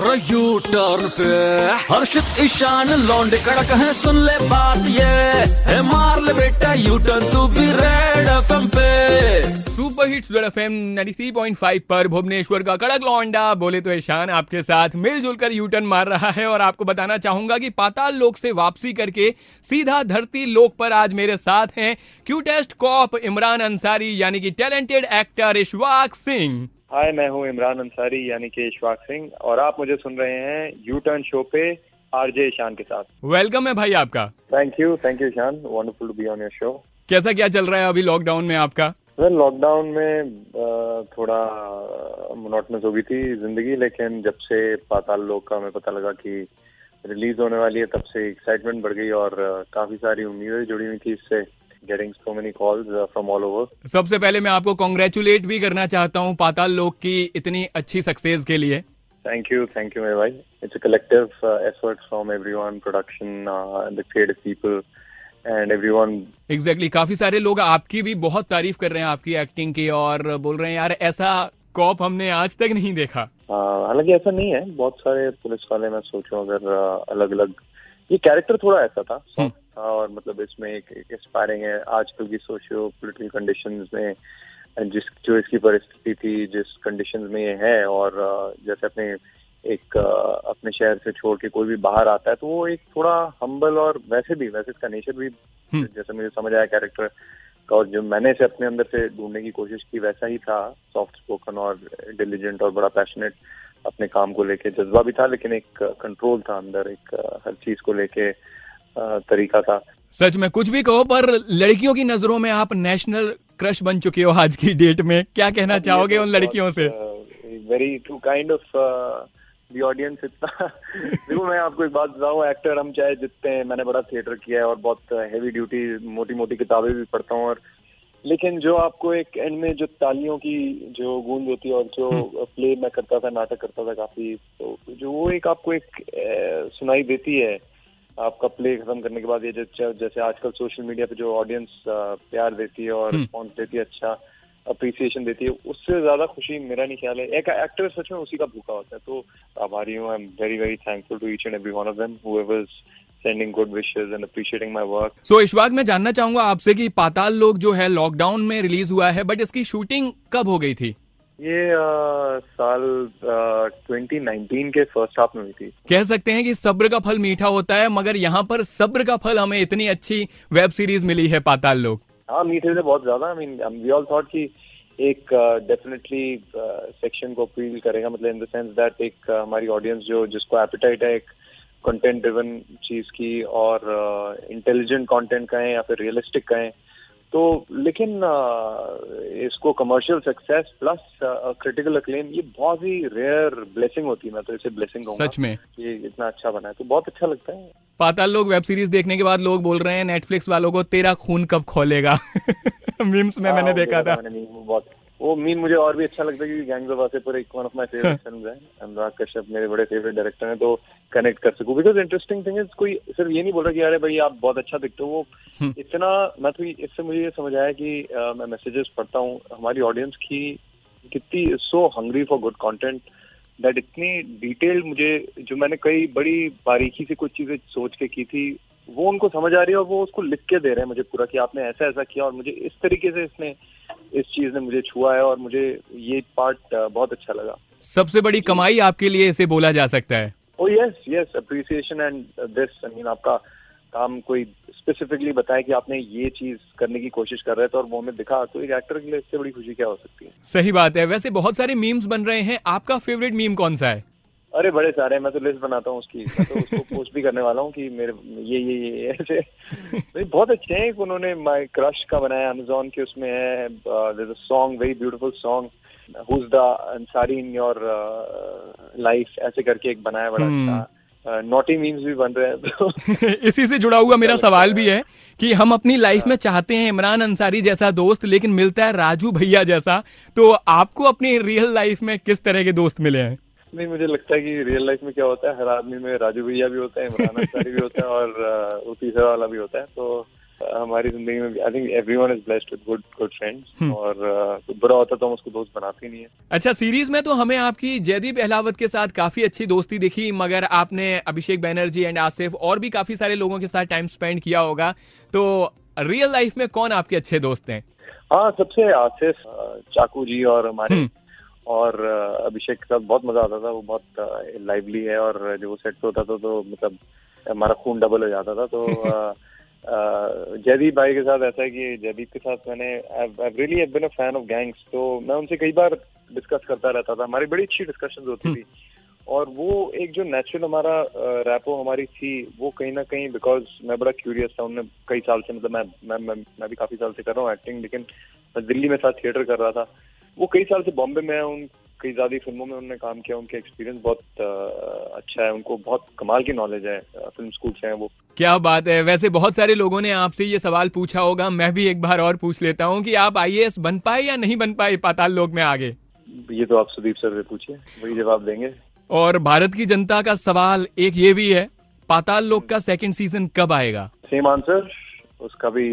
U turn पे। हर्षित, ईशान, लौंडे, कड़क है, सुन ले बात ये। है मार ले बेटा यू टर्न तू भी रेड एफएम पे। सुपर हिट्स रेड एफएम 93.5 पर भुवनेश्वर का कड़क लौंडा। बोले तो ईशान, आपके साथ मिलजुल कर यू टर्न मार रहा है और आपको बताना चाहूँगा कि पाताल लोक से वापसी करके सीधा धरती लोक पर आज मेरे साथ हैं क्यूटेस्ट कॉप इमरान अंसारी, यानी कि talented actor Ishwak Singh. Hi मैं हूँ इमरान अंसारी यानी कि इशवाक सिंह और आप मुझे सुन रहे हैं यू टर्न शो पे आरजे ईशान के साथ। वेलकम है भाई आपका। Thank you thank you Ishaan wonderful to be on your show कैसा क्या चल रहा है अभी लॉकडाउन में आपका? सर लॉकडाउन में थोड़ा मोनोटनस हो गई थी ज़िंदगी लेकिन जब से पाताल लोक का हमें पता लगा कि रिलीज़ होने वाली है तब से एक्साइटमेंट बढ़ गई और काफ़ी सारी उम्मीदें जुड़ी हुई थी इससे। Getting so many calls from all over सबसे पहले मैं आपको कॉन्ग्रेचुलेट भी करना चाहता हूँ पाताल लोक की इतनी अच्छी सक्सेस के लिए। थैंक यू थैंक यू मेरे भाई it's a collective effort from everyone production the creative people and everyone exactly काफ़ी सारे लोग आपकी भी बहुत तारीफ़ कर रहे हैं आपकी एक्टिंग की और बोल रहे हैं यार ऐसा कॉप हमने आज तक नहीं देखा. हाँ, हालाँकि ऐसा नहीं है। बहुत सारे पुलिस वाले मैं सोचूं अगर अलग अलग ये कैरेक्टर थोड़ा ऐसा था हम्म। था और मतलब इसमें एक इंस्पायरिंग है। आजकल की सोशियो पोलिटिकल कंडीशंस में जिस जो इसकी परिस्थिति थी जिस कंडीशन में ये है और जैसे अपने एक अपने शहर से छोड़ के कोई भी बाहर आता है तो वो एक थोड़ा हम्बल और वैसे भी वैसे इसका नेचर भी हम्म। जैसे मुझे समझ आया कैरेक्टर का और जो मैंने इसे अपने अंदर से ढूँढने की कोशिश की वैसा ही था। सॉफ्ट स्पोकन और डिलीजेंट और बड़ा पैशनेट अपने काम को लेके जज्बा भी था लेकिन एक कंट्रोल था अंदर एक हर चीज़ को लेके। तरीका था। सच में कुछ भी कहो पर लड़कियों की नज़रों में आप नेशनल क्रश बन चुके हो आज की डेट में। क्या कहना चाहोगे उन लड़कियों से? Very too kind of the audience इतना देखो मैं आपको एक बात बताऊँ एक्टर हम चाहे जितने हैं मैंने बड़ा थिएटर किया है और बहुत हैवी ड्यूटी मोटी मोटी किताबें भी पढ़ता हूँ और लेकिन जो आपको एक एंड में जो तालियों की जो गूंज होती है और जो प्ले मैं करता था नाटक करता था काफ़ी तो जो वो एक आपको एक सुनाई देती है आपका प्ले खत्म करने के बाद ये जो जैसे आजकल सोशल मीडिया पे जो ऑडियंस प्यार देती है और हम्म। रिस्पॉन्स देती है अच्छा अप्रिसिएशन देती है उससे ज़्यादा खुशी मेरा नहीं ख्याल है। एक एक्टर सच में उसी का भूखा होता है। तो आभारी हूँ I am very very thankful to each and every one of them is sending good wishes and appreciating my work. So Ishwak मैं जानना चाहूँगा आपसे कि पाताल लोग जो है लॉकडाउन में रिलीज़ हुआ है बट इसकी शूटिंग कब हो गई थी? ये अ, साल uh, 2019 के फ़र्स्ट हाफ़ में हुई थी। कह सकते हैं कि सब्र का फल मीठा होता है मगर यहाँ पर सब्र का फल हमें इतनी अच्छी वेब सीरीज़ मिली है पाताल लोक। हाँ मीठे से बहुत ज़्यादा। I mean we all thought कि एक डेफिनेटली सेक्शन को अपील करेगा मतलब इन द सेंस दैट एक uh, हमारी ऑडियंस जो जिसको एपिटाइट है एक कंटेंट ड्रिवन चीज़ की और इंटेलिजेंट कंटेंट कहें या फिर रियलिस्टिक कहें तो लेकिन इसको commercial success plus critical acclaim ये बहुत ही रेयर ब्लेसिंग होती है। मैं तो इसे ब्लेसिंग कहूँगा सच में। ये इतना अच्छा बना है। तो बहुत अच्छा लगता है। पाताल लोग वेब सीरीज़ देखने के बाद लोग बोल रहे हैं नेटफ्लिक्स वालों को तेरा खून कब खोलेगा? मीम्स में मैंने हाँ, देखा था। मैंने बहुत वो मीन मुझे और भी अच्छा लगता है क्योंकि गैंग्स ऑफ़ वासेपुर एक one of my favourite films है अनुराग कश्यप मेरे बड़े फेवरेट डायरेक्टर हैं तो कनेक्ट कर सकूँ बिकॉज़ इंटरेस्टिंग थिंग इज़ कोई सिर्फ़ ये नहीं बोल रहा कि अरे भाई आप बहुत अच्छा दिखते हो वो हम्म। इतना मैं तो इससे मुझे ये समझ आया कि अ, मैं मैसेजेस पढ़ता हूँ हमारी ऑडियंस की कितनी so hungry for good content that इतनी डिटेल्ड मुझे जो मैंने कई बड़ी बारीकी से कुछ चीज़ें सोच के की थी वो उनको समझ आ रही है और वो उसको लिख के दे रहे हैं मुझे पूरा कि आपने ऐसा ऐसा किया और मुझे इस तरीके से इसने इस चीज़ ने मुझे छुआ है और मुझे ये पार्ट बहुत अच्छा लगा। सबसे बड़ी कमाई आपके लिए इसे बोला जा सकता है। ओ yes yes appreciation and this I mean आपका काम कोई स्पेसिफिकली बताए कि आपने ये चीज़ करने की कोशिश कर रहे थे और वो हमें दिखा तो एक एक्टर के लिए इससे बड़ी खुशी क्या हो सकती है? सही बात है। वैसे बहुत सारे मीम्स बन रहे हैं। आपका फेवरेट मीम कौन सा है? अरे बड़े सारे मैं तो लिस्ट बनाता हूँ उसकी। मैं तो उसको पोस्ट भी करने वाला हूँ कि मेरे ये ये ये ऐसे। नहीं, बहुत अच्छे हैं उन्होंने माय क्रश का बनाया अमेजोन के उसमें है song very beautiful song who's the Ansari in your life ऐसे करके एक बनाया बड़ा हम्म। अच्छा। नोटी मीम्स भी बन रहे हैं तो इसी से जुड़ा हुआ मेरा सवाल भी है कि हम अपनी लाइफ में चाहते हैं इमरान अंसारी जैसा दोस्त लेकिन मिलता है राजू भैया जैसा तो आपको अपनी रियल लाइफ में किस तरह के दोस्त मिले हैं? नहीं मुझे लगता है कि रियल लाइफ में क्या होता है हर आदमी में राजू भैया भी होता है इमरान अंसारी भी होता है और वो तीसरा वाला भी होता है तो हमारी ज़िंदगी में I think everyone is blessed with good good friends. और uh, बुरा होता तो हम उसको दोस्त बनाते ही नहीं है अच्छा सीरीज़ में तो हमें आपकी जयदीप अहलावत के साथ काफ़ी अच्छी दोस्ती दिखी मगर आपने अभिषेक बैनर्जी एंड आसिफ और भी काफ़ी सारे लोगों के साथ टाइम स्पेंड किया होगा तो रियल लाइफ में कौन आपके अच्छे दोस्त हैं हाँ सबसे आसिफ चाकू जी और हमारे हम्म। और अभिषेक के साथ बहुत मज़ा आता था वो बहुत लाइवली है और जब वो सेट पे होता था तो मतलब हमारा खून डबल हो जाता था तो जयदीप भाई के साथ ऐसा है कि जयदीप के साथ मैंने really been a fan of gangs तो मैं उनसे कई बार डिस्कस करता रहता था हमारी बड़ी अच्छी डिस्कशन होती थी। और वो एक जो नेचुरल हमारा रैपो हमारी थी वो कहीं ना कहीं बिकॉज़ मैं बड़ा क्यूरियस था उनने कई साल से मतलब मैं मैं मैं, मैं भी काफ़ी साल से कर रहा हूँ एक्टिंग लेकिन मैं दिल्ली में साथ थिएटर कर रहा था। वो कई साल से बॉम्बे में है उन कई ज़्यादा फ़िल्मों में उन्होंने काम किया उनके एक्सपीरियंस बहुत अच्छा है उनको बहुत कमाल की नॉलेज है फ़िल्म स्कूल से हैं वो। क्या बात है। वैसे बहुत सारे लोगों ने आपसे ये सवाल पूछा होगा मैं भी एक बार और पूछ लेता हूँ कि आप आईएएस बन पाए या नहीं बन पाए पाताल लोक में आगे? ये तो आप सुदीप सर से पूछिए वही जवाब देंगे। और भारत की जनता का सवाल एक ये भी है पाताल लोक का सेकंड सीज़न कब आएगा? सेम आंसर उसका भी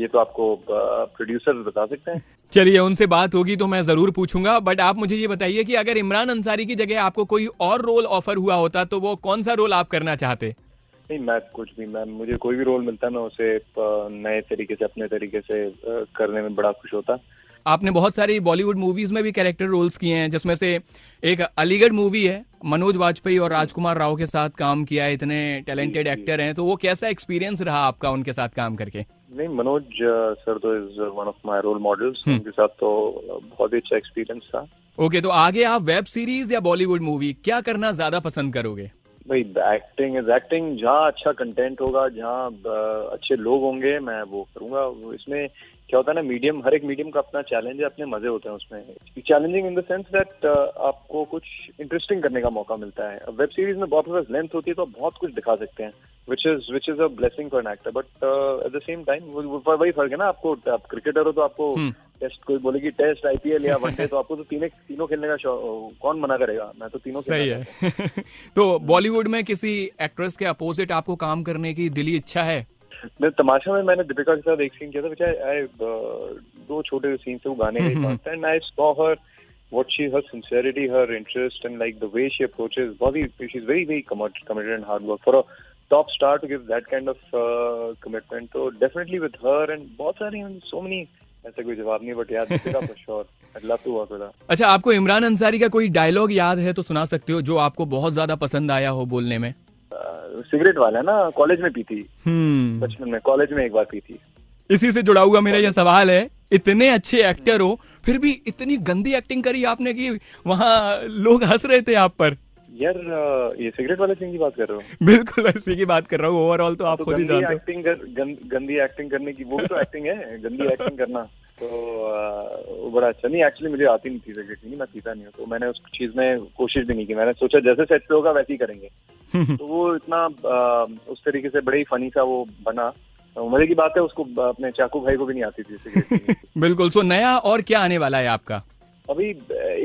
ये तो आपको प्रोड्यूसर बता सकते हैं। चलिए उनसे बात होगी तो मैं ज़रूर पूछूँगा बट आप मुझे ये बताइए कि अगर इमरान अंसारी की जगह आपको कोई और रोल ऑफ़र हुआ होता तो वो कौन सा रोल आप करना चाहते? नहीं मैं कुछ भी मैम मुझे कोई भी रोल मिलता है मैं उसे नए तरीके से अपने तरीके से करने में बड़ा खुश होता। आपने बहुत सारी बॉलीवुड मूवीज़ में भी कैरेक्टर रोल्स किए हैं जिसमें से एक अलीगढ़ मूवी है मनोज वाजपेयी और राजकुमार राव के साथ काम किया है इतने टैलेंटेड। एक्टर हैं। तो वो कैसा एक्सपीरियंस रहा आपका उनके साथ काम करके? नहीं मनोज सर तो is one of my role models. उनके साथ तो बहुत ही अच्छा एक्सपीरियंस था। ओके okay, तो आगे आप वेब सीरीज़ या बॉलीवुड मूवी क्या करना ज़्यादा पसंद करोगे? भाई एक्टिंग इज़ एक्टिंग जहाँ अच्छा कंटेंट होगा, जहाँ अच्छे लोग होंगे, मैं वो करूँगा। इसमें क्या होता है ना मीडियम हर एक मीडियम का अपना चैलेंज है, अपने मज़े होते हैं उसमें। Challenging in the sense that आपको कुछ इंटरेस्टिंग करने का मौका मिलता है। वेब सीरीज़ में बहुत ज़्यादा लेंथ होती है तो आप बहुत कुछ दिखा सकते हैं which is which is a blessing for an actor but at the same time वही फ़र्क है ना, आपको, आप क्रिकेटर हो तो आपको हम्म। टेस्ट कोई बोलेगी टेस्ट आईपीएल या वनडे तो आपको तो तीनों तीनों खेलने का कौन मना करेगा मैं तो तीनों सही हूँ। है तो बॉलीवुड में किसी एक्ट्रेस के अपोजिट आपको काम करने की दिली इच्छा है मैं तमाशा में मैंने दीपिका के साथ एक सीन किया था I, uh, दो छोटे से सीन थे वो गाने के हम्म, and I saw her what she her sincerity her interest and like the way she approaches बहुत ही she's very very committed committed and hard work for a top star to give that kind of uh, commitment तो definitely with her and बहुत सारी so many ऐसा कोई जवाब नहीं but to work अच्छा आपको इमरान अंसारी का कोई डायलॉग याद है तो सुना सकते हो जो आपको बहुत ज़्यादा पसंद आया हो बोलने में? सिगरेट वाला ना कॉलेज में पी थी। हम्म। बचपन में कॉलेज में एक बार पी थी। इसी से जुड़ा हुआ मेरा यह सवाल है इतने अच्छे एक्टर हो फिर भी इतनी गंदी एक्टिंग करी आपने कि वहाँ लोग हंस रहे थे आप पर। यार ये सिगरेट वाले सिंह की बात कर रहे हो? बिल्कुल इसी की बात कर रहा हूँ ओवरऑल तो आप तो खुद ही जानते हो। एक्टिंग कर, गंद, गंदी एक्टिंग करने की वो भी तो एक्टिंग है गंदी एक्टिंग करना। तो वो बड़ा अच्छा नहीं एक्चुअली मुझे आती नहीं थी सिगरेट नहीं मैं पीता नहीं हूँ तो मैंने उस चीज़ में कोशिश भी नहीं की। मैंने सोचा जैसे सेट पे होगा वैसे ही करेंगे। तो वो इतना आ, उस तरीके से बड़े ही फनी सा वो बना। तो मज़े की बात है उसको अपने चाकू भाई को भी नहीं आती थी सिगरेट बिल्कुल सो नया और क्या आने वाला है आपका? अभी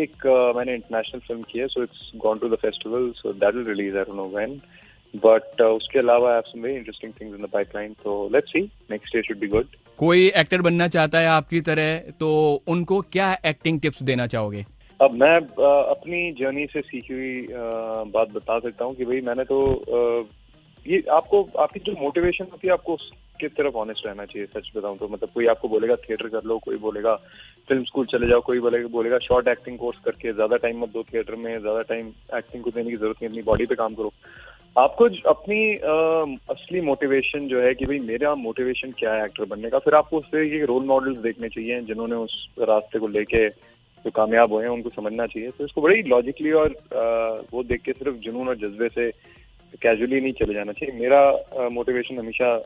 एक आ, मैंने इंटरनेशनल फ़िल्म की है so it's gone to the festival so that will release I don't know when but उसके अलावा I have some very interesting things in the pipeline तो let's see next year should be good कोई actor बनना चाहता है आपकी तरह तो उनको क्या एक्टिंग टिप्स देना चाहोगे? अब मैं अपनी जर्नी से सीखी हुई बात बता सकता हूँ कि भाई मैंने तो ये आपको आपकी जो मोटिवेशन होती है आपको उसके तरफ़ ऑनेस्ट रहना चाहिए सच बताऊँ तो। मतलब कोई आपको बोलेगा थिएटर कर लो कोई बोलेगा फ़िल्म स्कूल चले जाओ कोई बोलेगा बोलेगा शॉर्ट एक्टिंग कोर्स करके ज़्यादा टाइम मत दो थिएटर में ज़्यादा टाइम एक्टिंग को देने की ज़रूरत नहीं अपनी बॉडी पे काम करो। आपको अपनी अ, असली मोटिवेशन जो है कि भाई मेरा मोटिवेशन क्या है एक्टर बनने का फिर आपको उस तरीके के रोल मॉडल्स देखने चाहिए जिन्होंने उस रास्ते को लेके जो कामयाब हुए हैं उनको समझना चाहिए। तो इसको बड़ी लॉजिकली और अ, वो देख के सिर्फ़ जुनून और जज्बे से कैजुअली नहीं चले जाना चाहिए। मेरा मोटिवेशन हमेशा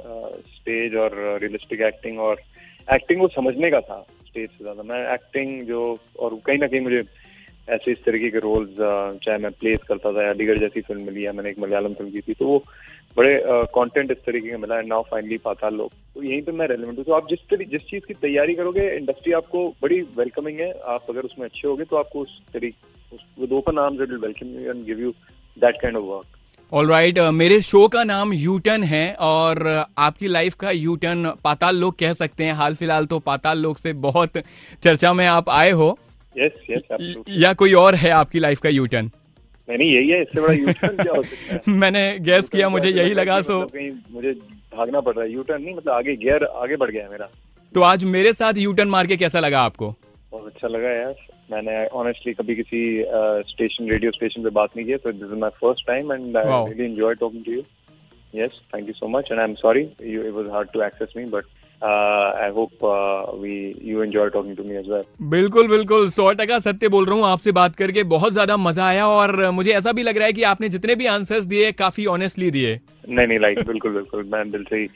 स्टेज और रियलिस्टिक एक्टिंग और एक्टिंग को समझने का था स्टेज से ज़्यादा। मैं एक्टिंग जो, और कहीं ना कहीं मुझे ऐसे इस तरीके के रोल्स चाहे मैं प्लेस करता था या अलीगढ़ जैसी फ़िल्म मिली या मैंने एक मलयालम फ़िल्म की थी तो वो बड़े कंटेंट इस तरीके का मिला। है नाउ फाइनली पाता लोग। तो यहीं पे मैं रेलिवेंट हूँ। तो आप जिस तरी, जिस चीज़ की तैयारी करोगे इंडस्ट्री आपको बड़ी वेलकमिंग है। आप अगर उसमें अच्छे होगे तो आपको उस तरीके with open arms it will welcome you and give you that kind of work all right right, मेरे शो का नाम यूटर्न है और आपकी लाइफ का यूटर्न पाताल लोक कह सकते हैं। हाल फ़िलहाल तो पाताल लोक से बहुत चर्चा में आप आए हो। यस यस या कोई और है आपकी लाइफ का यूटर्न नहीं यही है इससे बड़ा यूटर्न क्या हो सकता है? मैंने गैस किया मुझे यही लगा सो मतलब मुझे भागना पड़ रहा है। यूटर्न नहीं मतलब आगे गियर आगे बढ़ गया है मेरा। तो आज मेरे साथ यूटर्न मार के कैसा लगा आपको? बहुत अच्छा लगा यार। मैंने ऑनेस्टली कभी किसी स्टेशन रेडियो स्टेशन पे बात नहीं किया so this is my first time and I really enjoy talking to you yes thank you so much and I am sorry you it was hard to access me but I hope we you enjoy talking to me as well बिल्कुल बिल्कुल सौ टका सत्य बोल रहा हूँ आपसे बात करके बहुत ज़्यादा मज़ा आया और मुझे ऐसा भी लग रहा है कि आपने जितने भी आंसर्स दिए काफ़ी ऑनेस्टली दिए। नहीं नहीं लाइक बिल्कुल बिल्कुल मैं दिल से ही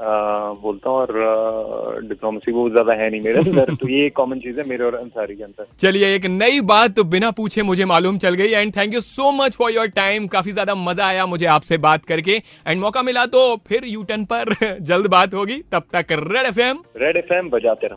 बोलता हूँ और डिप्लोमेसी वो ज़्यादा है नहीं मेरे अंदर तो ये कॉमन चीज़ है मेरे और अंसारी के अंदर। चलिए एक नई बात तो बिना पूछे मुझे मालूम चल गई and thank you so much for your time काफ़ी ज़्यादा मज़ा आया मुझे आपसे बात करके। एंड मौका मिला तो फिर यूटर्न पर जल्द बात होगी। तब तक red F M red F M बजाते रहो।